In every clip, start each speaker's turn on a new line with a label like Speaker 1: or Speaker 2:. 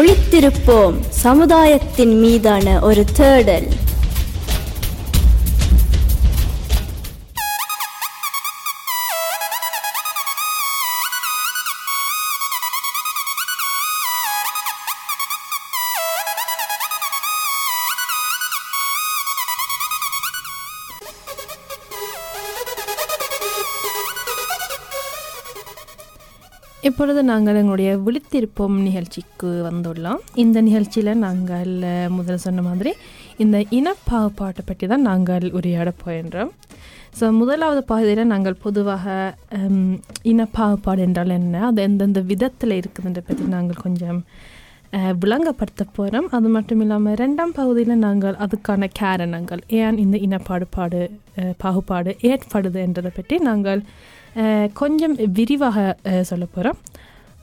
Speaker 1: விழித்திருப்போம். சமுதாயத்தின் மீதான ஒரு தேடல்.
Speaker 2: இப்பொழுது நாங்கள் எங்களுடைய விழித்திருப்போம் நிகழ்ச்சிக்கு வந்துள்ளோம். இந்த நிகழ்ச்சியில் நாங்கள் முதல் முதல்ல சொன்ன மாதிரி இந்த இனப்பாகுபாட்டை பற்றி தான் நாங்கள் உரையாட போகின்றோம். ஸோ முதலாவது பகுதியில் நாங்கள் பொதுவாக இனப்பாகுபாடு என்றால் என்ன? அது எந்தெந்த விதத்தில் இருக்குதுன்ற பற்றி நாங்கள் கொஞ்சம் விளங்கப்படுத்த போகிறோம் அது மட்டும் இல்லாமல் ரெண்டாம் பகுதியில் நாங்கள் அதுக்கான காரணங்கள் ஏன் இந்த இனப்பாடுபாடு பாகுபாடு ஏற்படுது என்றதை பற்றி நாங்கள் கொஞ்சம் விரிவாக சொல்ல போகிறோம்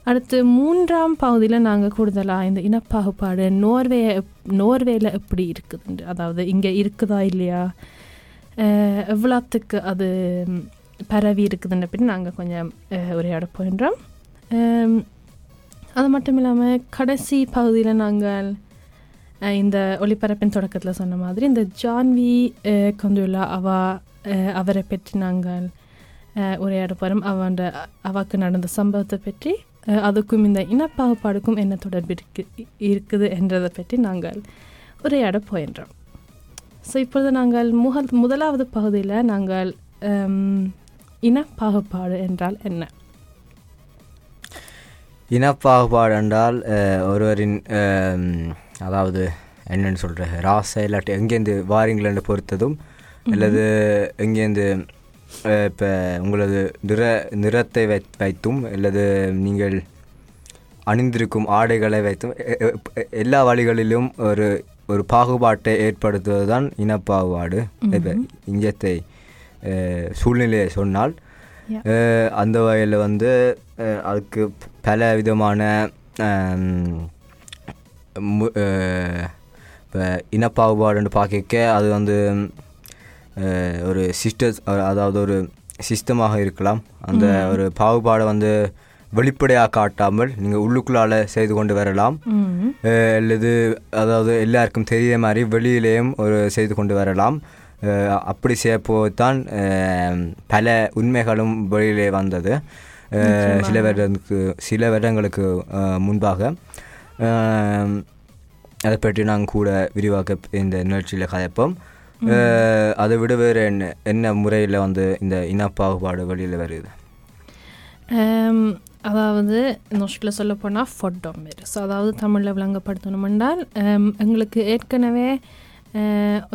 Speaker 2: அடுத்து மூன்றாம் பகுதியில் நாங்கள் கூடுதலாக இந்த இனப்பாகுபாடு நோர்வே நோர்வேல எப்படி இருக்குதுண்டு? அதாவது இங்கே இருக்குதா இல்லையா? எவ்வளோத்துக்கு அது பரவி இருக்குதுன்னு பற்றி நாங்கள் கொஞ்சம் உரையாட போகின்றோம். அது மட்டும் இல்லாமல் கடைசி பகுதியில் நாங்கள் இந்த ஒளிபரப்பின் தொடக்கத்தில் சொன்ன மாதிரி இந்த ஜான்வி அஹ், கொண்டுள்ள அவா அவரை பற்றி நாங்கள் உரையாட போகிறோம் அவன் அவாக்கு நடந்த சம்பவத்தை பற்றி அதுக்கும் இந்த இனப்பாகுபாடுக்கும் என்ன தொடர்பு இருக்கு இருக்குது என்றதை பற்றி நாங்கள் உரையாட போகின்றோம் ஸோ இப்பொழுது நாங்கள் முக முதலாவது பகுதியில் நாங்கள் இனப்பாகுபாடு என்றால் என்ன
Speaker 3: இனப்பாகுபாடு என்றால் ஒருவரின் அதாவது என்னன்னு சொல்கிற ராசை இல்லாட்டி எங்கேருந்து வாரீங்களன்னு பொறுத்ததும் அல்லது எங்கேருந்து இப்போ உங்களது நிற நிறத்தை வை வைத்தும் அல்லது நீங்கள் அணிந்திருக்கும் ஆடைகளை வைத்தும் எல்லா வழிகளிலும் ஒரு ஒரு பாகுபாட்டை ஏற்படுத்துவது தான் இனப்பாகுபாடு இப்போ இஞ்சத்தை சூழ்நிலையை சொன்னால் அந்த வகையில் வந்து அதுக்கு பல விதமான இப்போ இனப்பாகுபாடுன்னு பார்க்க அது வந்து ஒரு சிஸ்டர் அதாவது ஒரு சிஸ்டமாக இருக்கலாம். அந்த ஒரு பாகுபாடை வந்து வெளிப்படையாக காட்டாமல் நீங்கள் உள்ளுக்குள்ளால செய்து கொண்டு வரலாம். அல்லது அதாவது எல்லாருக்கும் தெரிய மாதிரி வெளியிலேயும் ஒரு செய்து கொண்டு வரலாம். அப்படி செய்யப்போதான் பல உண்மைகளும் வெளியிலே வந்தது. சில வருடங்களுக்கு சில வருடங்களுக்கு முன்பாக. அதை பற்றி நாங்கள் கூட விரிவாக்க இந்த நிகழ்ச்சியில் கதைப்போம். அதை விட வேறு என்ன என்ன முறையில் வந்து இந்த இனப்பாகுபாடு வெளியில் வருது?
Speaker 2: அதாவது நொஷ்டில் சொல்ல போனால் ஃபொட்டோமேர் ஸோ அதாவது தமிழில் விளங்கப்படுத்தணும் என்றால் எங்களுக்கு ஏற்கனவே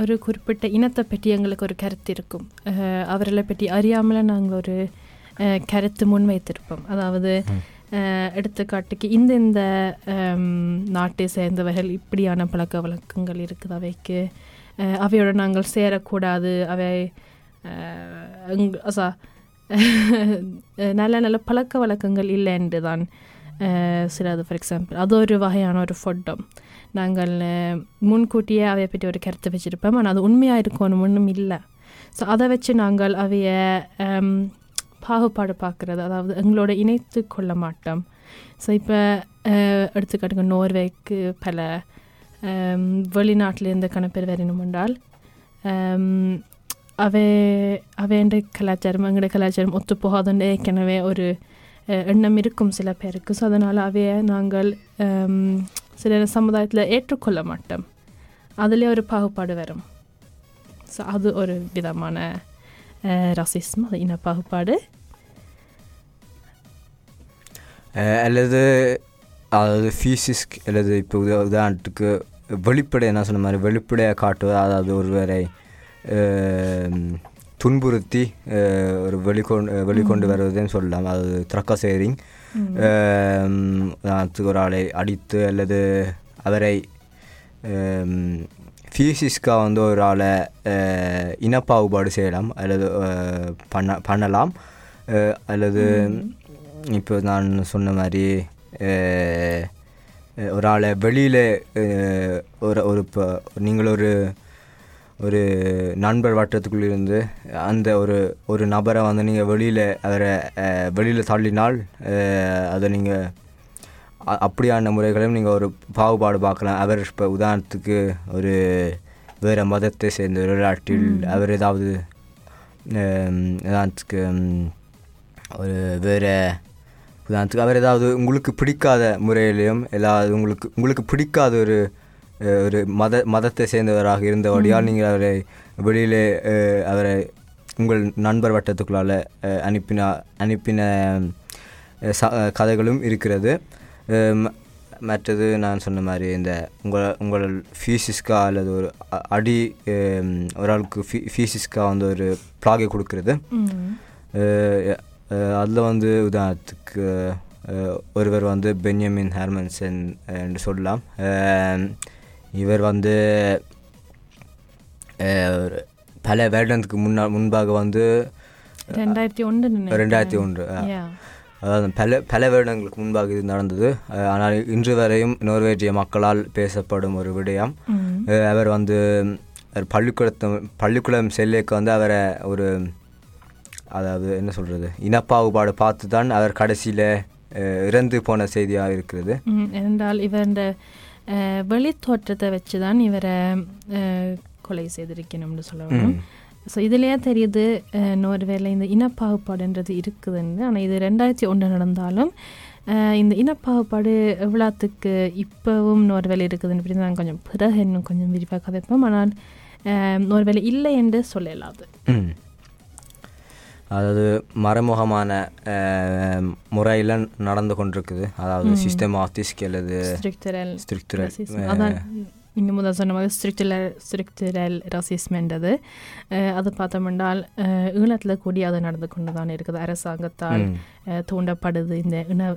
Speaker 2: ஒரு குறிப்பிட்ட இனத்தை பற்றி எங்களுக்கு ஒரு கருத்து இருக்கும். அவர்களை பற்றி அறியாமல் நாங்கள் ஒரு கருத்து முன்வைத்திருப்போம். அதாவது எடுத்துக்காட்டுக்கு இந்த இந்த நாட்டை சேர்ந்தவர்கள் இப்படியான பழக்க வழக்கங்கள் இருக்குது அவைக்கு அவையோட நாங்கள் சேரக்கூடாது அவை அசா நல்ல நல்ல பழக்க வழக்கங்கள் இல்லை என்று தான் சிலது ஃபார் எக்ஸாம்பிள் அது ஒரு வகையான ஒரு ஃபுட்டும் நாங்கள் முன்கூட்டியே அவையை பற்றி ஒரு கருத்தை வச்சுருப்போம் ஆனால் அது உண்மையாக இருக்கணும் ஒன்றும் இல்லை ஸோ அதை வச்சு நாங்கள் அவைய பாகுபாடு பார்க்குறது அதாவது எங்களோட இணைத்து கொள்ள மாட்டோம் ஸோ இப்போ எடுத்துக்காட்டுங்க நோர்வேக்கு பல வெளிநாட்டிலிருந்து கணப்பேர் வரணும் என்றால் ஹம், அவை அவைண்ட கலாச்சாரம் எங்களோட கலாச்சாரம் ஒத்து போகாதுன்னு ஏற்கனவே ஒரு எண்ணம் இருக்கும் சில பேருக்கு ஸோ அதனால் அவையை நாங்கள் சில சமுதாயத்தில் ஏற்றுக்கொள்ள மாட்டோம் அதிலே ஒரு பாகுபாடு வரும் ஸோ அது ஒரு விதமான ரசிசம் அது இன பாகுபாடு
Speaker 3: அல்லது அதாவது ஃபிசிஸ்க் அல்லது இப்போ உதாரணத்துக்கு வெளிப்படை என்ன சொன்ன மாதிரி வெளிப்படையாக காட்டுவது அதாவது ஒருவரை துன்புறுத்தி ஒரு வெளிக்கொண்டு வெளிக்கொண்டு வருவதுன்னு சொல்லலாம். அது த்ரக்க சேரிங் உதாரணத்துக்கு ஒரு ஆளை அடித்து அல்லது அவரை ஃபியூசிஸ்க்காக வந்து ஒரு ஆளை இனப்பாகுபாடு செய்யலாம் அல்லது பண்ண பண்ணலாம். அல்லது இப்போ நான் சொன்ன மாதிரி ஒரு ஆளை வெளியில் ஒரு ஒரு இப்போ நீங்கள் ஒரு ஒரு நண்பர் வட்டத்துக்குள்ள இருந்து அந்த ஒரு ஒரு நபரை வந்து நீங்கள் வெளியில் அவரை வெளியில் தள்ளினால் அதை நீங்கள் அப்படியான முறைகளையும் நீங்கள் ஒரு பாகுபாடு பார்க்கலாம். அவர் இப்போ உதாரணத்துக்கு ஒரு வேறு மதத்தை சேர்ந்த ஒரு நாட்டில் அவர் ஏதாவது உதாரணத்துக்கு ஒரு வேறு உதாரணத்துக்கு அவர் ஏதாவது உங்களுக்கு பிடிக்காத முறையிலையும் ஏதாவது உங்களுக்கு உங்களுக்கு பிடிக்காத ஒரு ஒரு மத மதத்தை சேர்ந்தவராக இருந்தபடியால் நீங்கள் அவரை வெளியிலே அவரை உங்கள் நண்பர் வட்டத்துக்குள்ளால் அனுப்பின அனுப்பின ச கதைகளும் இருக்கிறது. மற்றது நான் சொன்ன மாதிரி இந்த உங்கள் உங்கள் ஃபீஸிஸ்க்கா அல்லது ஒரு அடி ஒரு ஆளுக்கு ஃபீ ஃபீஸிஸ்க்கா வந்து ஒரு ப்ளாகை கொடுக்கறது. அதில் வந்து உதாரணத்துக்கு ஒருவர் வந்து பென்யமின் ஹெர்மன்சன் என்று சொல்லலாம். இவர் வந்து பல வருடத்துக்கு முன்னா முன்பாக வந்து
Speaker 2: ரெண்டாயிரத்தி ஒன்று
Speaker 3: ரெண்டாயிரத்தி ஒன்று அதாவது பல பல வருடங்களுக்கு முன்பாக இது நடந்தது. ஆனால் இன்று வரையும் நோர்வேஜிய மக்களால் பேசப்படும் ஒரு விடயம். அவர் வந்து பள்ளிக்கூடத்தை பள்ளிக்கூடம் செல்லுக்கு வந்து அவரை ஒரு அதாவது என்ன சொல்கிறது இனப்பாகுபாடு பார்த்து தான் அவர் கடைசியில் இறந்து போன செய்தியாக இருக்கிறது.
Speaker 2: என்றால் இவர் இந்த வெளி தோற்றத்தை வச்சு தான் இவரை கொலை செய்திருக்கணும்னு சொல்லணும். ஸோ இதுலேயே தெரியுது நோர்வேல இந்த இனப்பாகுபாடுன்றது இருக்குதுன்னு. ஆனால் இது ரெண்டாயிரத்தி ஒன்று நடந்தாலும் இந்த இனப்பாகுபாடு எவ்வளோத்துக்கு இப்போவும் நோர்வேல இருக்குதுன்னு பற்றி நான் கொஞ்சம் பிறகு இன்னும் கொஞ்சம் விரிவாக கதைப்போம் ஆனால் நோர்வேல இல்லை என்று சொல்லலாது.
Speaker 3: அதாவது மறைமுகமான முறையில் நடந்து கொண்டிருக்குது. அதாவது சிஸ்டமாட்டிஸ்க் அல்லது
Speaker 2: ஸ்ட்ரிக்டரல் அதான் நீங்கள் முதல் சொன்ன மாதிரி ஸ்ட்ரிக்டரல் ஸ்ட்ரிக்டரல் ரசிஸ்மென்றது அது பார்த்தோம்னால் ஈழத்தில் கூடி அது நடந்து கொண்டு தான் இருக்குது. அரசாங்கத்தால் தூண்டப்படுது இந்த இன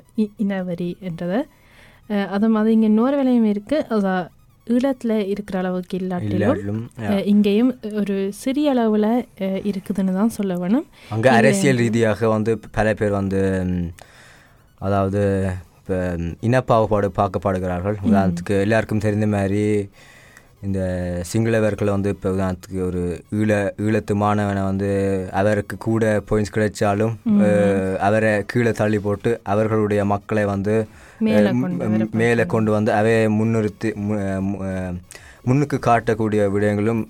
Speaker 2: இனவரி என்றது. அது மாதிரி இங்கே இன்னொரு வேலையும் இருக்குது அதான் ஈழத்தில் இருக்கிற அளவுக்கு இல்லாட்டிலும் இங்கேயும் ஒரு சிறிய அளவில் இருக்குதுன்னு தான் சொல்ல வேணும்.
Speaker 3: அங்கே அரசியல் ரீதியாக வந்து பல பேர் வந்து அதாவது இப்போ இனப்பாகுபாடு பார்க்கப்படுகிறார்கள். உதாரணத்துக்கு எல்லாருக்கும் தெரிந்த மாதிரி இந்த சிங்களவர்கள் வந்து இப்போ உதாரணத்துக்கு ஒரு ஈழ ஈழத்து மாணவனை வந்து அவருக்கு கூட பாயிண்ட்ஸ் கிடைச்சாலும் அவரை கீழே தள்ளி போட்டு அவர்களுடைய மக்களை வந்து
Speaker 2: மேலே கொண்டு
Speaker 3: ம், மேலே கொண்டு வந்து அவையை முன்னிறுத்தி முன்னுக்கு காட்டக்கூடிய விடயங்களும்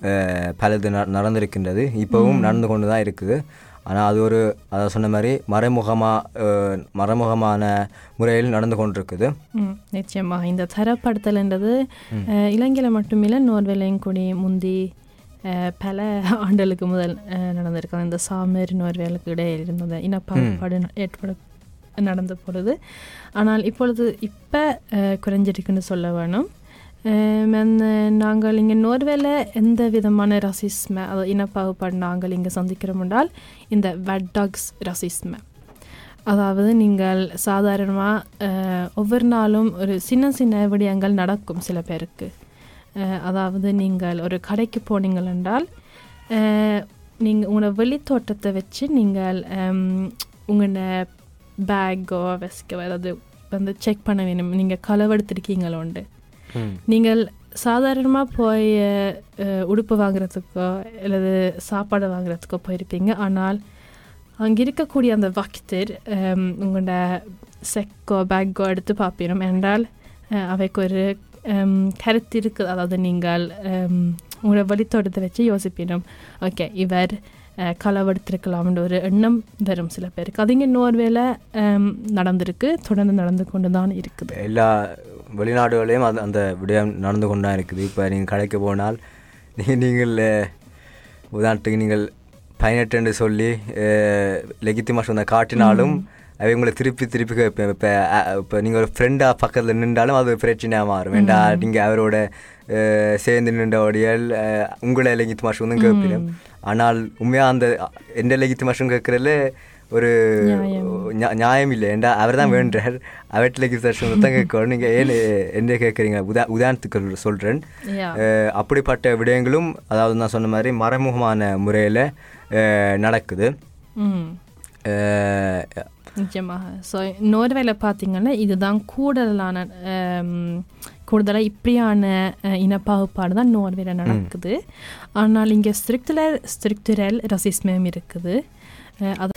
Speaker 3: பலது நடந்திருக்கின்றது. இப்போவும் நடந்து கொண்டு தான் இருக்குது. ஆனால் அது ஒரு அதை சொன்ன மாதிரி மறைமுகமாக மறைமுகமான முறையில் நடந்து கொண்டிருக்குது.
Speaker 2: நிச்சயமாக. இந்த தரப்படுத்தல்ன்றது இலங்கையில மட்டுமில்லை நோர்வேலையும் கூடி முந்தி அஹ், பல ஆண்டுகளுக்கு முதல் அஹ், நடந்திருக்கு இந்த சாமர் நோர்வேலுக்கு இடையில் இருந்த இனப்பாகுபாடு ஏற்பட நடந்து போகிறது ஆனால் இப்பொழுது இப்போ குறைஞ்சிருக்குன்னு சொல்ல வேணும். நாங்கள் இங்கே நோர்வேல எந்த விதமான ரசிஸ்ம அதாவது இனப்பாகுபாடு நாங்கள் இங்கே சந்திக்கிறோம் என்றால் இந்த வெட்டாக்ஸ் ரசிஸ்ம. அதாவது நீங்கள் சாதாரணமாக ஒவ்வொரு நாளும் ஒரு சின்ன சின்ன விடயங்கள் நடக்கும் சில பேருக்கு. அதாவது நீங்கள் ஒரு கடைக்கு போனீங்கள் என்றால் நீங்கள் உங்களோட வெளித்தோட்டத்தை வச்சு நீங்கள் உங்களோட பேக்கோ வெஸ்கோ ஏதாவது வந்து செக் பண்ண வேணும். நீங்கள் களவெடுத்திருக்கீங்களோண்டு நீங்கள் சாதாரணமாக போய் உடுப்பு வாங்குறதுக்கோ அல்லது சாப்பாடு வாங்குறதுக்கோ போயிருப்பீங்க. ஆனால் அங்கே இருக்கக்கூடிய அந்த வக்தர் உங்களோட செக்கோ பேக்கோ எடுத்து பார்ப்பினோம் என்றால் அவைக்கு ஒரு கருத்து இருக்குது. அதாவது நீங்கள் உங்களோட வழித்தோட்டத்தை வச்சு யோசிப்பினோம். ஓகே இவர் களவெடுத்திருக்கலாம்ன்ற ஒரு எண்ணம் வரும் சில பேருக்கு. அது இங்கே நோர்வேல நடந்திருக்கு தொடர்ந்து நடந்து கொண்டு தான் இருக்குது.
Speaker 3: எல்லா வெளிநாடுகளையும் அது அந்த விடயம் நடந்து கொண்டு தான் இருக்குது. இப்போ நீங்கள் கடைக்கு போனால் நீங்கள் உதாரணத்துக்கு நீங்கள் பதினெட்டுன்னு சொல்லி லெகித்திமாஸ் வந்த காட்டினாலும் உங்களை திருப்பி திருப்பி இப்போ இப்போ இப்போ நீங்கள் ஒரு ஃப்ரெண்டாக பக்கத்தில் நின்றாலும் அது பிரச்சனையாக மாறும். வேண்டா நீங்கள் அவரோட சேர்ந்து நின்றபடியால் உங்களை லெகித் மாஷம் வந்து கேட்பீங்க ஆனால் உண்மையாக அந்த எந்த லெகித் மாஷம் கேட்குறதுல ஒரு
Speaker 2: நியாயம்.
Speaker 3: இல்லை. ஏண்டா அவர் தான் வேண்டார். அவற்றில் கிருஷ்ணன் மொத்தம் கேட்கணும். நீங்கள் ஏன் என்ன கேட்குறீங்க உதா உதாரணத்துக்கு சொல்கிறேன். அப்படிப்பட்ட விடயங்களும் அதாவது நான் சொன்ன மாதிரி மறைமுகமான முறையில் நடக்குது.
Speaker 2: நிச்சயமாக. ஸோ நோர்வேல பார்த்தீங்கன்னா இதுதான் கூடுதலான கூடுதலாக இப்படியான அஹ், இனப்பாகுபாடு தான் நோர்வேல நடக்குது. ஆனால் இங்கே ஸ்ட்ரிக்டுலர் ஸ்ட்ரிக்டுரல் ரசிஸ்மம் இருக்குது. அது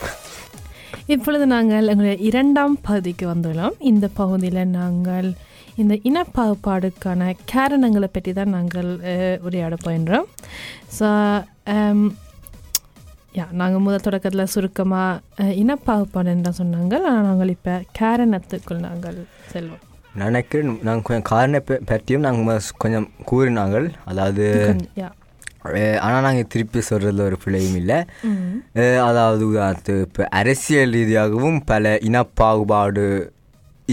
Speaker 2: இப்பொழுது நாங்கள் எங்களுடைய இரண்டாம் பகுதிக்கு வந்துள்ளோம். இந்த பகுதியில் நாங்கள் இந்த இனப்பாகுபாடுக்கான காரணங்களை பற்றி தான் நாங்கள் உரையாட போகின்றோம். ஸோ யா நாங்கள் முதல் தொடக்கத்தில் சுருக்கமாக இனப்பாகுபாடு என்று சொன்னாங்க. ஆனால் நாங்கள் இப்போ காரணத்துக்குள் நாங்கள் செல்வோம்.
Speaker 3: நினைக்கிறேன் நாங்கள் கொஞ்சம் காரண பற்றியும் நாங்கள் கொஞ்சம் கூறினாங்கள். அதாவது ஆனால் நாங்கள் திருப்பி சொல்கிறதுல ஒரு பிழையும் இல்லை. அதாவது இப்போ அரசியல் ரீதியாகவும் பல இனப்பாகுபாடு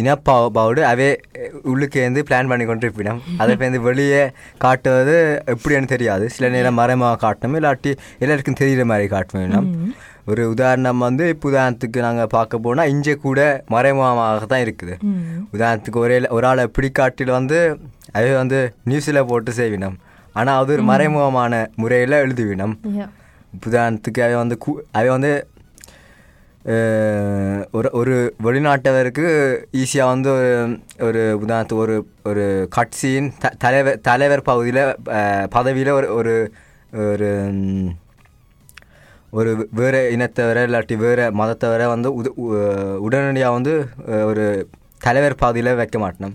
Speaker 3: இனப்பாகுபாடு அவே அஹ், உள்ளுக்கு வந்து பிளான் பண்ணி கொண்டு இருப்பினோம் அதை வந்து வெளியே காட்டுவது எப்படின்னு தெரியாது. சில நேரம் மறைமாக காட்டணும். இல்லாட்டி எல்லாருக்கும் தெரிகிற மாதிரி காட்ட வேணும் ஒரு உதாரணம் வந்து இப்போ உதாரணத்துக்கு நாங்கள் பார்க்க போனால் இங்கே கூட மறைமுகமாக தான் இருக்குது.
Speaker 2: ம்
Speaker 3: உதாரணத்துக்கு ஒரே ஒரு ஆளை பிடிக்காட்டில் வந்து அவை வந்து நியூஸில் போட்டு செய்வினோம். ஆனால் அது ஒரு மறைமுகமான முறையில் எழுதுவினோம். உதாரணத்துக்கு அவை வந்து கூ அவை வந்து ஒரு ஒரு வெளிநாட்டவருக்கு ஈஸியாக வந்து ஒரு ஒரு உதாரணத்துக்கு ஒரு ஒரு கட்சியின் த தலைவர் தலைவர் பகுதியில் பதவியில் ஒரு ஒரு ஒரு ஒரு வேறு இனத்தவரை இல்லாட்டி வேறு மதத்தவரை வந்து உத உடனடியாக வந்து ஒரு தலைவர் பாதையில் வைக்க மாட்டோம்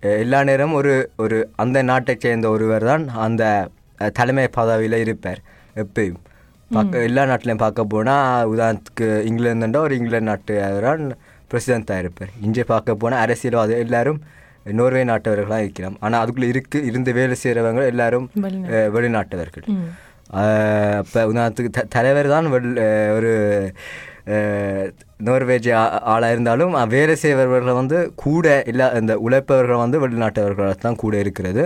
Speaker 3: எல்லா நேரமும் ஒரு ஒரு அந்த நாட்டைச் சேர்ந்த ஒருவர் தான் அந்த தலைமை பதவியில் இருப்பார் எப்பயும். பார்க்க எல்லா நாட்டிலையும் பார்க்க போனால் உதாரணத்துக்கு இங்கிலாந்துண்டா ஒரு இங்கிலாந்து நாட்டு தான் பிரசிடெண்ட்டாக இருப்பார். இங்கே பார்க்க போனால் அரசியல்வாதி எல்லாரும் நோர்வே நாட்டவர்களாக இருக்கிறோம் ஆனால் அதுக்குள்ளே இருக்கு இருந்து வேலை செய்கிறவங்க எல்லாரும் வெளிநாட்டவர்கள். இப்போ உதாரணத்துக்கு த தலைவர் தான் வெள் ஒரு நோர்வேஜ் ஆளாக இருந்தாலும் வேலை செய்பவர்கள் வந்து கூட இல்லை இந்த உழைப்பவர்கள் வந்து வெளிநாட்டவர்களாக தான் கூட இருக்கிறது.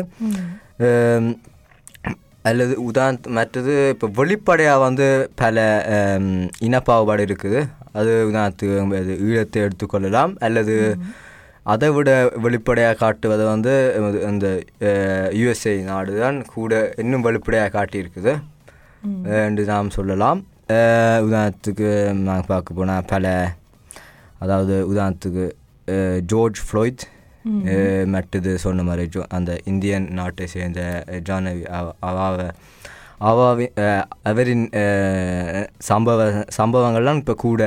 Speaker 3: அல்லது உதாரண மற்றது இப்போ வெளிப்படையாக வந்து பல இனப்பாகுபாடு இருக்குது. அது உதாரணத்துக்கு அது ஈழத்தை எடுத்துக்கொள்ளலாம். அல்லது அதை விட வெளிப்படையாக காட்டுவது வந்து அந்த யுஎஸ்ஏ நாடு தான் கூட இன்னும் வெளிப்படையாக காட்டியிருக்குது. என்று நாம் சொல்லலாம். உதாரணத்துக்கு நாங்கள் பார்க்க போனால் பல அதாவது உதாரணத்துக்கு ஜார்ஜ் ஃப்ளோய்ட் அஹ், மற்றது சொன்ன மாதிரி ஜோ அந்த இந்தியன் நாட்டை சேர்ந்த ஜானவி அவ- அவாவ அவாவி அவரின் சம்பவ சம்பவங்கள்லாம் இப்போ கூட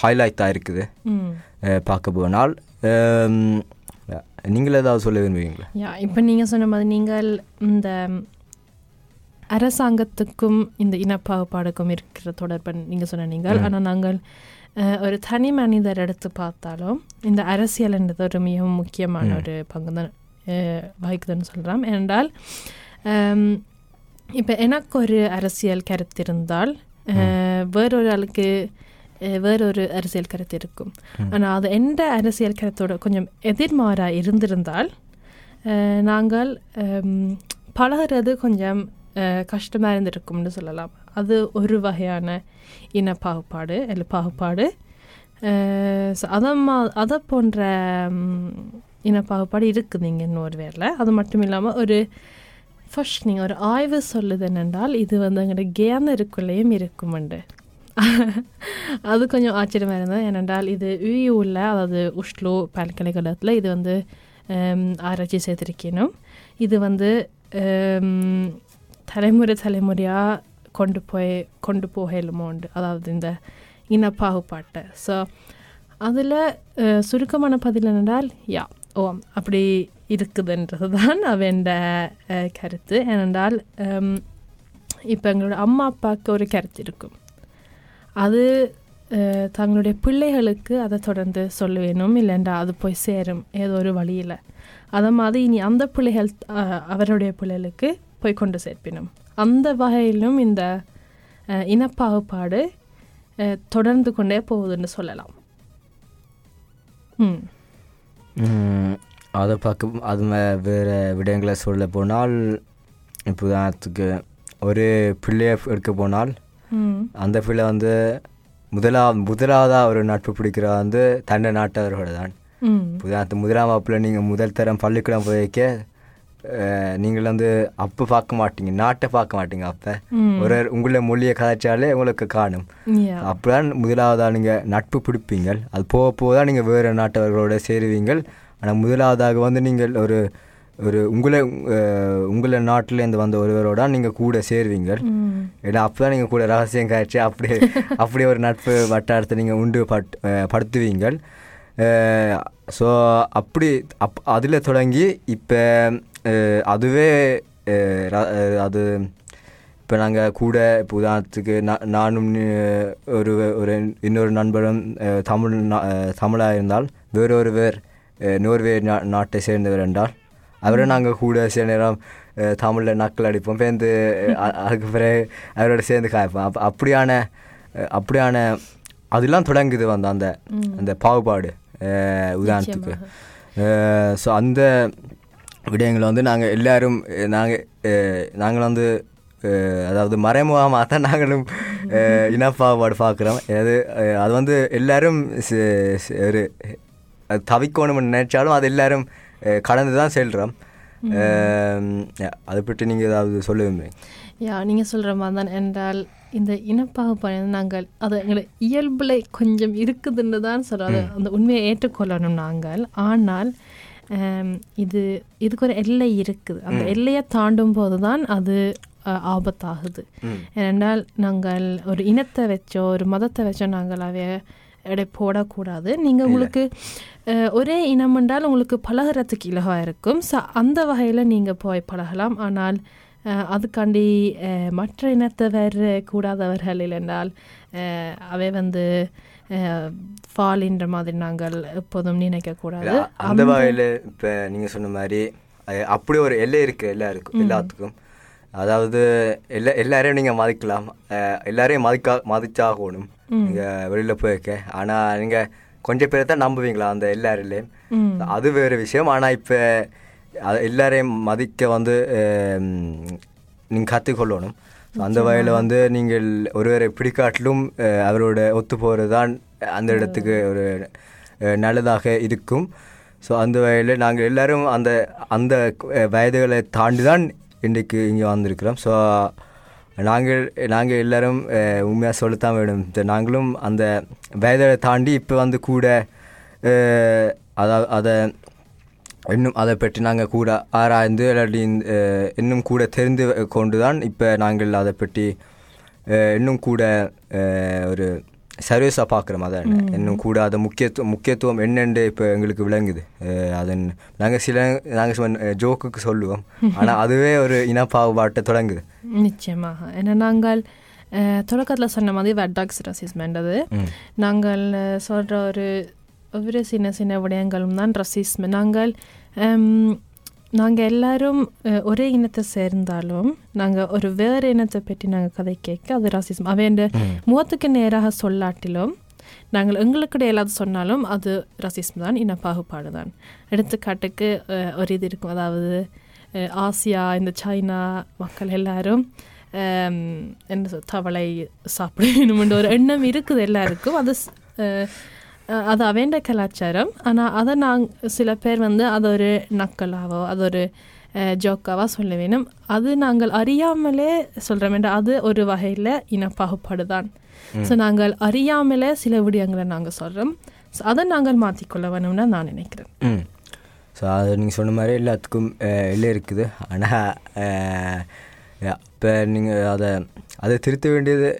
Speaker 3: ஹைலைட் ஆகிருக்குது
Speaker 2: ம்.
Speaker 3: பார்க்க போனால் நீங்கள் ஏதாவது சொல்ல விரும்புவீங்களா?
Speaker 2: யா இப்போ நீங்கள் சொன்ன மாதிரி நீங்கள் இந்த அரசாங்கத்துக்கும் இந்த இனப்பாகுபாடுக்கும் இருக்கிற தொடர்பு நீங்கள் சொன்ன நீங்கள். ஆனால் நாங்கள் ஒரு தனி மனிதர் எடுத்து பார்த்தாலும் இந்த அரசியல்ன்றது ஒரு மிகவும் முக்கியமான ஒரு பங்கு தான் வகிக்குதுன்னு சொல்கிறோம் ஏனென்றால் இப்போ எனக்கு ஒரு அரசியல் கருத்து இருந்தால் வேறொரு ஆளுக்கு வேறொரு அரசியல் கருத்து இருக்கும் ஆனால் அது எந்த அரசியல் கருத்தோட கொஞ்சம் எதிர்மாறாக இருந்திருந்தால் நாங்கள் பழகுறது கொஞ்சம் கஷ்டமாக இருந்திருக்கும்னு சொல்லலாம் அது ஒரு வகையான இன பாகுபாடு இல்லை பாகுபாடு. ஸோ அதை மா அதை போன்ற இன பாகுபாடு இருக்குது இங்கே நோர்வேரில் அது மட்டும் இல்லாமல் ஒரு ஃபர்ஸ்ட் நீங்கள் ஒரு ஆய்வு சொல்லுது என்னென்றால் இது வந்து எங்களோட கேனருக்குள்ளேயும் இருக்குமெண்டு அது கொஞ்சம் ஆச்சரியமாக இருந்தது. ஏனென்றால் இது யூயூவில் அதாவது உஷ்லோ பல்கலைக்கழகத்தில் இது வந்து ஆராய்ச்சி செய்திருக்கணும் இது வந்து தலைமுறை தலைமுறையாக கொண்டு போய் கொண்டு போகலுமோண்டு அதாவது இந்த இனப்பாகுபாட்டை ஸோ அதில் சுருக்கமான பதில் என்னென்றால் யா ஓ அப்படி இருக்குதுன்றது தான் அவெண்ட கருத்து. ஏனென்றால் இப்போ எங்களோட அம்மா அப்பாவுக்கு ஒரு கருத்து இருக்கும். அது தங்களுடைய பிள்ளைகளுக்கு அதை தொடர்ந்து சொல்ல வேணும் இல்லைண்டா அது போய் சேரும். ஏதோ ஒரு வழியில். அதை மாதிரி இனி அந்த பிள்ளைகள் அவருடைய பிள்ளைகளுக்கு போய் கொண்டு சேர்ப்பினும். அந்த வகையிலும் இந்த இனப்பாகுபாடு தொடர்ந்து கொண்டே போகுதுன்னு சொல்லலாம்.
Speaker 3: அதை பார்க்க அது வேறு விடயங்களை சொல்ல போனால் இப்போ உதாரணத்துக்கு ஒரு பிள்ளையை எடுக்க போனால் அந்த பிள்ளை வந்து முதலா முதலாவதாக ஒரு நட்பு பிடிக்கிற வந்து தண்டை நாட்டவர்களோட தான்
Speaker 2: ம்.
Speaker 3: உதாரணத்து முதலாம் வகுப்பில் நீங்கள் முதல் தரம் பள்ளிக்கூடம் போய்க்க அஹ், நீங்கள் வந்து அப்போ பார்க்க மாட்டீங்க நாட்டை பார்க்க மாட்டீங்க அப்போ. ஒரு உங்களை மொழியை கதைச்சாலே உங்களுக்கு காணும். அப்போதான் முதலாவதாக நீங்கள் நட்பு பிடிப்பீங்க அது போக போக தான் நீங்கள் வேறு நாட்டவர்களோட சேருவீங்கள். ஆனால் முதலாவதாக வந்து நீங்கள் ஒரு ஒரு உங்களை உங்களை நாட்டிலேருந்து வந்த ஒருவரோட நீங்கள் கூட சேருவீங்க
Speaker 2: ம்.
Speaker 3: ஏன்னா அப்போ தான் நீங்கள் கூட ரகசியம் காய்ச்சி அப்படி அப்படி ஒரு நட்பு வட்டாரத்தை நீங்கள் உண்டு பட் படுத்துவீங்கள். ஸோ அப்படி அப் அதில் தொடங்கி இப்போ அதுவே அது இப்போ நாங்கள் கூட இப்போ உதாரணத்துக்கு நா- நானும் ஒரு ஒரு இன்னொரு நண்பரும் தமிழ் தமிழாக இருந்தால் வேறொரு வேர் அஹ், நோர்வே நா நாட்டை சேர்ந்தவர் என்றால் அவரை நாங்கள் கூட சில நேரம் தமிழில் நக்கல் அடிப்போம் பேருந்து அ- அதுக்கு பிறகு அவரோட சேர்ந்து காய்ப்போம். அப் அப்படியான அப்படியான அதெல்லாம் தொடங்குது வந்து அந்த அந்த பாகுபாடு உதாரணத்துக்கு. ஸோ அந்த விடயங்களை வந்து நாங்கள் எல்லாரும் நாங்கள் நாங்கள் வந்து அதாவது மறைமுகமாக தான் நாங்களும் இனப்பாகுபாடு பார்க்குறோம் அது அது வந்து எல்லாரும் ஒரு தவிக்கணும்னு நினைச்சாலும் அது எல்லாரும் கடந்து தான் செல்கிறோம் அதை பற்றி நீங்கள் ஏதாவது சொல்லுவீங்க
Speaker 2: யா நீங்கள் சொல்கிற மாதிரி தான் என்றால் இந்த இனப்பாகுபாடு நாங்கள் அது எங்களை இயல்பில் கொஞ்சம் இருக்குதுன்னு தான் சொல்கிறோம் அந்த உண்மையை ஏற்றுக்கொள்ளணும் நாங்கள். ஆனால் இது இதுக்கு ஒரு எல்லை இருக்குது அந்த எல்லையை தாண்டும் போது தான் அது ஆபத்தாகுது ஏனென்றால் நாங்கள் ஒரு இனத்தை வச்சோ ஒரு மதத்தை வச்சோ நாங்கள் அவைய எடை போடக்கூடாது நீங்கள் உங்களுக்கு ஒரே இனம் என்றால் உங்களுக்கு பழகுறதுக்கு இலவாக இருக்கும் ஸோ அந்த வகையில் நீங்கள் போய் பழகலாம் ஆனால் அதுக்காண்டி மற்ற இனத்தவர் கூடாதவர்கள் இல்லைன்றால் அவை வந்து ஃபாலின்ற மாதிரி நாங்கள் எப்போதும் நினைக்கக்கூடாது.
Speaker 3: அந்த வகையில் இப்போ நீங்கள் சொன்ன மாதிரி அப்படி ஒரு எல்லை இருக்குது எல்லாருக்கும் எல்லாத்துக்கும். அதாவது எல்லா எல்லாரையும் நீங்கள் மதிக்கலாம். எல்லாரையும் மதிக்கா மதிச்சாகணும். நீங்கள் வெளியில் போயிருக்க. ஆனால் நீங்கள் கொஞ்சம் பேரை தான் நம்புவீங்களா அந்த எல்லாரிலையும் அது வேறு விஷயம். ஆனால் இப்போ எல்லாரையும் மதிக்க வந்து நீங்கள் கற்றுக்கொள்ளணும் அந்த வகையில் வந்து நீங்கள் ஒருவரை பிடிக்காட்டிலும் அவரோட ஒத்து போகிறது தான் அந்த இடத்துக்கு ஒரு நல்லதாக இருக்கும். ஸோ அந்த வகையில் நாங்கள் எல்லாரும் அந்த அந்த வயதுகளை தாண்டி தான் இன்றைக்கு இங்கே வந்திருக்கிறோம். ஸோ நாங்கள் நாங்கள் எல்லாரும் உண்மையாக சொல்லத்தான் வேணும். நாங்களும் அந்த வயதை தாண்டி இப்போ வந்து கூட அஹ், அதை அதை இன்னும் அதை பற்றி நாங்கள் கூட ஆராய்ந்து இல்லாட்டி இன்னும் கூட தெரிந்து கொண்டு தான் இப்போ நாங்கள் அதை பற்றி இன்னும் கூட ஒரு சர்வீஸாக பார்க்குறோம் அதை இன்னும் கூட அதை முக்கியத்துவம் முக்கியத்துவம் என்னென்று இப்போ எங்களுக்கு விளங்குது. அதன் நாங்கள் சில நாங்கள் ஜோக்குக்கு சொல்லுவோம். ஆனால் அதுவே ஒரு இனப்பாகுபாட்டை தொடங்குது.
Speaker 2: நிச்சயமாக. ஏன்னா நாங்கள் தொடக்கத்தில் சொன்ன மாதிரி வெட்டாக்ஸ் ரசிஸ்மென்றது நாங்கள் சொல்கிற ஒரு ஒரு சின்ன சின்ன விடயங்களும் தான் ரசிஸ்ம். நாங்கள் நாங்கள் எல்லாரும் ஒரே இனத்தை சேர்ந்தாலும் நாங்கள் ஒரு வேறு இனத்தை பற்றி நாங்கள் கதை கேட்க அது ரசிஸ்ம். அவையன் முகத்துக்கு நேராக சொல்லாட்டிலும் நாங்கள் எங்களுக்கு எல்லாவது சொன்னாலும் அது ரசிஸ்ம் தான் இனப்பாகுபாடு தான். எடுத்துக்காட்டுக்கு ஒரு இது இருக்கும். அதாவது ஆசியா இந்த சைனா மக்கள் எல்லாரும் என்ன தவளை சாப்பிடணுமென்ற ஒரு எண்ணம் இருக்குது எல்லாருக்கும். அது அது அவேண்ட கலாச்சாரம். ஆனால் அதை நாங் சில பேர் வந்து அது ஒரு நக்கலாவோ அது ஒரு ஜோக்காவா சொல்ல வேணும். அது நாங்கள் அறியாமலே சொல்கிறோம் அது ஒரு வகையில் இனப்பாகுபாடு தான். ஸோ நாங்கள் அறியாமலே சில விடயங்களை நாங்கள் சொல்கிறோம் ஸோ அதை நாங்கள் மாற்றிக்கொள்ள வேணும்னு நான் நினைக்கிறேன்.
Speaker 3: ஸோ அது நீங்கள் சொன்ன மாதிரி எல்லாத்துக்கும் எல்லை இருக்குது. ஆனால் இப்போ நீங்கள் அதை அதை திருத்த வேண்டியது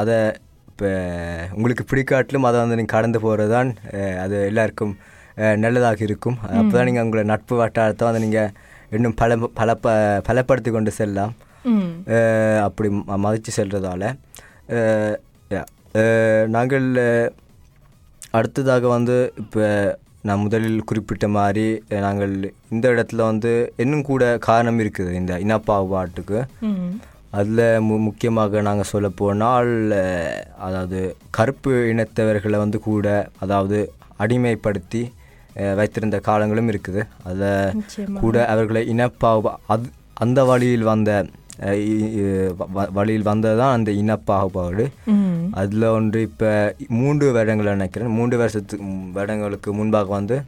Speaker 3: அதை இப்போ உங்களுக்கு பிடிக்காட்டிலும் அதை வந்து நீங்கள் கடந்து போகிறது தான் அது எல்லாருக்கும் நல்லதாக இருக்கும். அப்போ தான் நீங்கள் உங்களை நட்பு வட்டாரத்தை வந்து நீங்கள் இன்னும் பல பலப்ப பலப்படுத்தி கொண்டு செல்லலாம். அப்படி மதித்து. அஹ், நாங்கள் அடுத்ததாக வந்து இப்போ நான் முதலில் குறிப்பிட்ட மாதிரி நாங்கள் இந்த இடத்துல வந்து இன்னும் கூட காரணம் இருக்குது இந்த இனப்பாகுபாட்டுக்கு. அதில் மு முக்கியமாக நாங்கள் சொல்ல போனால் அதாவது கருப்பு இனத்தவர்களை வந்து கூட அதாவது அடிமைப்படுத்தி வைத்திருந்த காலங்களும் இருக்குது.
Speaker 2: நிச்சயமா
Speaker 3: கூட அவர்களை இனப்பாகு அது அந்த வழியில் வந்த வழியில் வந்தது தான் அந்த இனப்பாகுபாடு. அதில் ஒன்று இப்போ மூன்று வருடங்கள் நினைக்கிறேன். மூன்று வருஷத்துக்கு வருடங்களுக்கு முன்பாக வந்து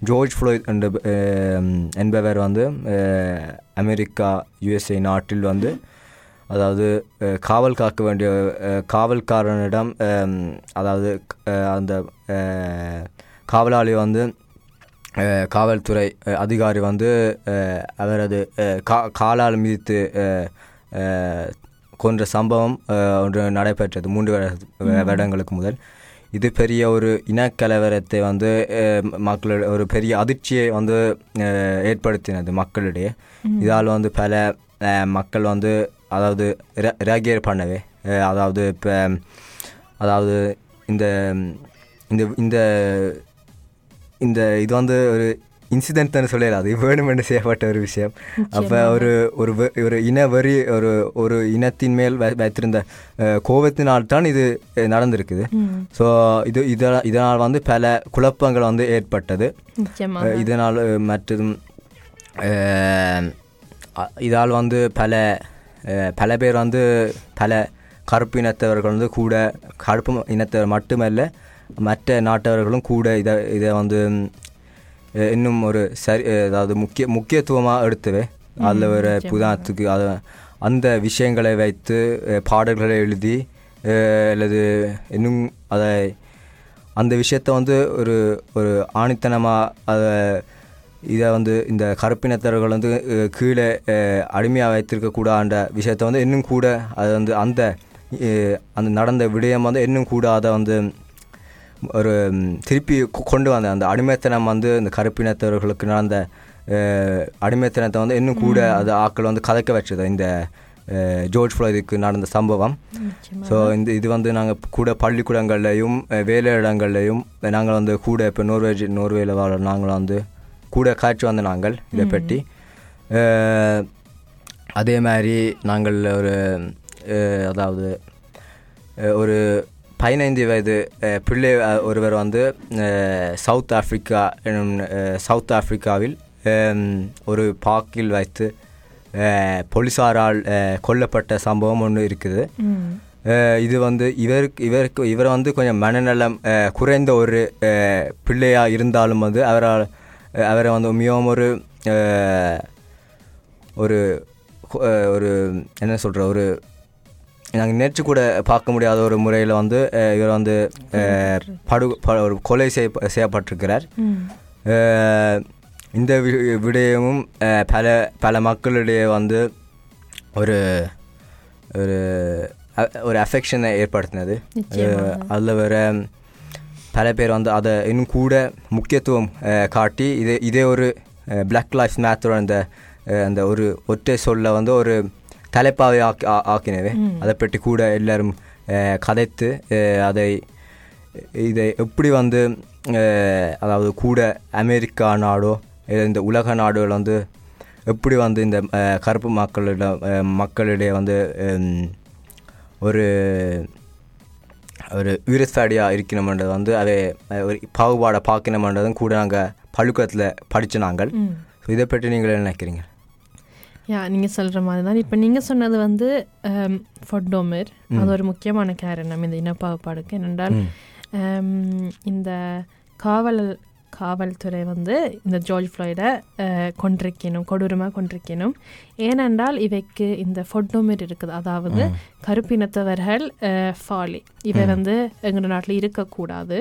Speaker 3: ஜோர்ஜ் ஃப்ளோய்ட் என்ற என்பவர் வந்து அமெரிக்கா யுஎஸ்ஏ நாட்டில் வந்து அதாவது காவல் காக்க வேண்டிய காவல்காரனிடம் அதாவது அந்த காவலாளி வந்து காவல்துறை அதிகாரி வந்து அவரது கா காலால் மிதித்து கொன்ற சம்பவம் ஒன்று நடைபெற்றது மூன்று வருட- வருடங்களுக்கு முதல். இது பெரிய ஒரு இனக்கலவரத்தை வந்து மக்களோட ஒரு பெரிய அதிர்ச்சியை வந்து ஏற்படுத்தினது மக்களிடையே. இதால் வந்து பல மக்கள் வந்து அதாவது ரேகியர் பண்ணவே அதாவது இப்போ அதாவது இந்த இந்த இந்த இந்த இது வந்து ஒரு இன்சிடென்ட்னு சொல்லலாது வேணுமென்று செய்யப்பட்ட ஒரு விஷயம். அப்போ ஒரு ஒரு ஒரு இன வரி ஒரு ஒரு இனத்தின் மேல் வை- வைத்திருந்த கோபத்தினால் தான் இது நடந்திருக்குது. ஸோ இது இதனால் இதனால் வந்து பல குழப்பங்கள் வந்து ஏற்பட்டது. இதனால் மற்றதும் இதால் வந்து பல பல பேர் வந்து பல கருப்பு இனத்தவர்கள் வந்து கூட கருப்பு இனத்தவர் மட்டுமல்ல மற்ற நாட்டவர்களும் கூட இதை இதை வந்து இன்னும் ஒரு சரி அதாவது முக்கிய முக்கியத்துவமாக எடுத்துவே அதில் ஒரு புதாத்துக்கு அதை அந்த விஷயங்களை வைத்து பாடல்களை எழுதி அல்லது இன்னும் அதை அந்த விஷயத்தை வந்து ஒரு ஒரு ஆணித்தனமாக அதை இதை வந்து இந்த கருப்பினத்தவர்கள் வந்து கீழே அடிமையாக வைத்திருக்கக்கூடாத விஷயத்தை வந்து இன்னும் கூட அது வந்து அந்த அந்த நடந்த விடயம் வந்து இன்னும் கூட அதை வந்து ஒரு திருப்பி கொண்டு வந்த அந்த அடிமைத்தனம் வந்து இந்த கருப்பினத்தவர்களுக்கு நடந்த அடிமைத்தனத்தை வந்து இன்னும் கூட அது ஆக்கள் வந்து கதைக்க வச்சது. இந்த ஜோர்ஜ் ஃப்ளாய்டுக்கு நடந்த சம்பவம். ஸோ இந்த இது வந்து நாங்கள் கூட பள்ளிக்கூடங்கள்லையும் வேலை இடங்கள்லையும் நாங்கள் வந்து கூட இப்போ நோர்வேஜ் நோர்வேல வாழ நாங்கள் வந்து கூட காய்ச்சி வந்த நாங்கள் இதை பற்றி. அதே மாதிரி நாங்கள் ஒரு அதாவது ஒரு பதினைந்து வயது பிள்ளை ஒருவர் வந்து சவுத் ஆப்பிரிக்கா எனும் சவுத் ஆப்பிரிக்காவில் அஹ், ஒரு பாக்கில் வைத்து அஹ், கொல்லப்பட்ட சம்பவம் ஒன்று இருக்குது. இது வந்து இவருக்கு இவருக்கு இவர் வந்து கொஞ்சம் மனநலம் குறைந்த ஒரு அஹ், பிள்ளையா இருந்தாலும் வந்து அவரால் அவரை வந்து மிகவும் ஒரு ஒரு ஒரு என்ன சொல்கிற ஒரு நாங்கள் நேற்று கூட பார்க்க முடியாத ஒரு முறையில் வந்து இவர் வந்து படு ஒரு கொலை செய்ய செய்யப்பட்டிருக்கிறார். இந்த விடயமும் பல பல மக்களிடையே வந்து ஒரு ஒரு ஒரு அஃபெக்ஷனை ஏற்படுத்தினது. அதில் வேற பல பேர் வந்து அதை இன்னும் கூட முக்கியத்துவம் காட்டி இதே இதே ஒரு பிளாக் லைஃப் மேத்தோட அந்த அந்த ஒரு ஒற்றை சொல்ல வந்து ஒரு தலைப்பாவை ஆக்கி ஆ- ஆக்கினவே. அதை பற்றி கூட எல்லாரும் கதைத்து அதை இதை எப்படி வந்து அதாவது கூட அமெரிக்கா நாடோ இந்த உலக நாடுகள் வந்து எப்படி வந்து இந்த கருப்பு மக்களிடம் மக்களிடையே வந்து ஒரு ஒரு ஈரஸ்தாடியாக இருக்கணுமன்றது வந்து அதை ஒரு பாகுபாடை பார்க்கணுமன்றதும் கூட நாங்கள் பள்ளிக்கூடத்தில் படித்த நாங்கள். ஸோ இதை பற்றி நீங்கள் என்ன நினைக்கிறீங்க?
Speaker 2: யா நீங்கள் சொல்கிற மாதிரி தான் இப்போ நீங்கள் சொன்னது வந்து ஃபொட்டோமிர் அது ஒரு முக்கியமான காரணம். இந்த இனப்பாகுபாடுக்கு. என்னென்றால் இந்த காவல் காவல்துறை வந்து இந்த ஜார்ஜ் ஃப்ளாய்டை கொண்டிருக்கணும் கொடூரமாக கொண்டிருக்கணும் ஏனென்றால் இவைக்கு இந்த ஃபொட்டோமிர் இருக்குது. அதாவது கருப்பினத்தவர்கள் ஃபாலி. இவை வந்து எங்கள் நாட்டில் இருக்கக்கூடாது.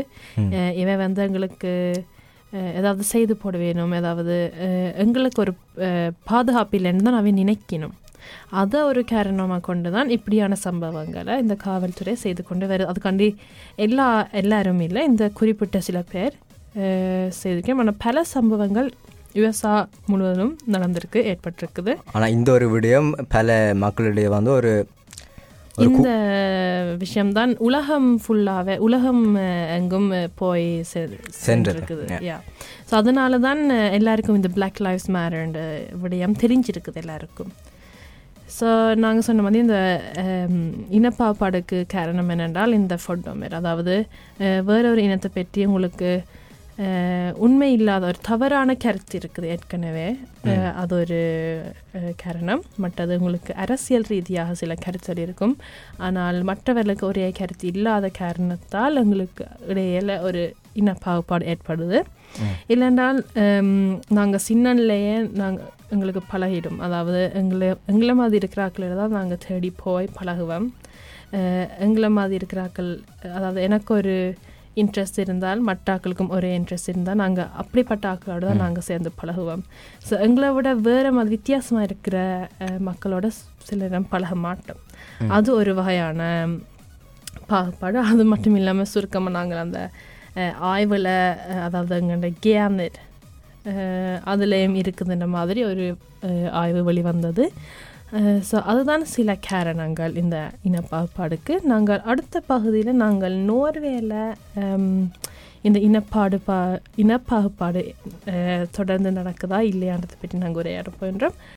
Speaker 2: இவை வந்து எங்களுக்கு ஏதாவது செய்து போட வேணும் ஏதாவது எங்களுக்கு ஒரு பாதுகாப்பு இல்லைன்னு தான் அவன் நினைக்கணும். அதை ஒரு காரணமாக கொண்டு தான் இப்படியான சம்பவங்களை இந்த காவல்துறை செய்து கொண்டு வருது. அதுக்காண்டி எல்லா எல்லாரும் இல்லை இந்த குறிப்பிட்ட சில பேர் செய்திருக்கேன். ஆனால் பல சம்பவங்கள் யுஎஸ்ஆ முழுவதும் நடந்திருக்கு ஏற்பட்டிருக்குது.
Speaker 3: ஆனால் இந்த ஒரு விடயம் பல மக்களிடையே வந்து ஒரு
Speaker 2: இந்த விஷயம்தான் உலகம் ஃபுல்லாகவே உலகம் எங்கும் போய் சென்றிருக்குது. யா ஸோ அதனால தான் எல்லாருக்கும் இந்த பிளாக் லைஃப்ஸ் மேரண்ட் விடயம் தெரிஞ்சிருக்குது எல்லாருக்கும். ஸோ நாங்கள் சொன்ன மாதிரி இந்த இனப்பாப்பாடுக்கு காரணம் என்னென்றால் இந்த ஃபொட்டோமேர் அதாவது வேற ஒரு இனத்தை பற்றி உங்களுக்கு உண்மை இல்லாத ஒரு தவறான கருத்து இருக்குது ஏற்கனவே அது ஒரு காரணம் மற்றது உங்களுக்கு அரசியல் ரீதியாக சில கருத்தல் இருக்கும் ஆனால் மற்றவர்களுக்கு ஒரே கருத்து இல்லாத காரணத்தால் எங்களுக்கு இடையில ஒரு இன பாகுபாடு ஏற்படுது இல்லைன்றால் நாங்கள் சின்னன்லேயே நாங்கள் எங்களுக்கு பழகிடும் அதாவது எங்களை எங்களை மாதிரி இருக்கிறாக்களை தான் நாங்கள் தேடி போய் பழகுவோம் எங்களை மாதிரி இருக்கிறாக்கள் அதாவது எனக்கு ஒரு இன்ட்ரெஸ்ட் இருந்தால் மற்ற ஆக்களுக்கும் ஒரே இன்ட்ரெஸ்ட் இருந்தால் நாங்கள் அப்படிப்பட்ட ஆக்களோட தான் நாங்கள் சேர்ந்து பழகுவோம். ஸோ எங்களை விட வேறு மாதிரி வித்தியாசமாக இருக்கிற மக்களோட சில பழக மாட்டோம். அது ஒரு வகையான பாகுபாடு. அது மட்டும் இல்லாமல் சுருக்கமாக நாங்கள் அந்த ஆய்வில் அதாவது எங்களோட கேனர் அதுலேயும் இருக்குதுன்ற மாதிரி ஒரு ஆய்வு வெளிவந்தது. ஸோ அதுதான் சில காரணங்கள் இந்த இனப்பாகுபாடுக்கு நாங்கள் அடுத்த பகுதியில் நாங்கள் நோர்வேல இந்த இனப்பாடு பா இனப்பாகுபாடு தொடர்ந்து நடக்குதா இல்லையான்றதை பற்றி நாங்கள் உரையாட போகின்றோம்.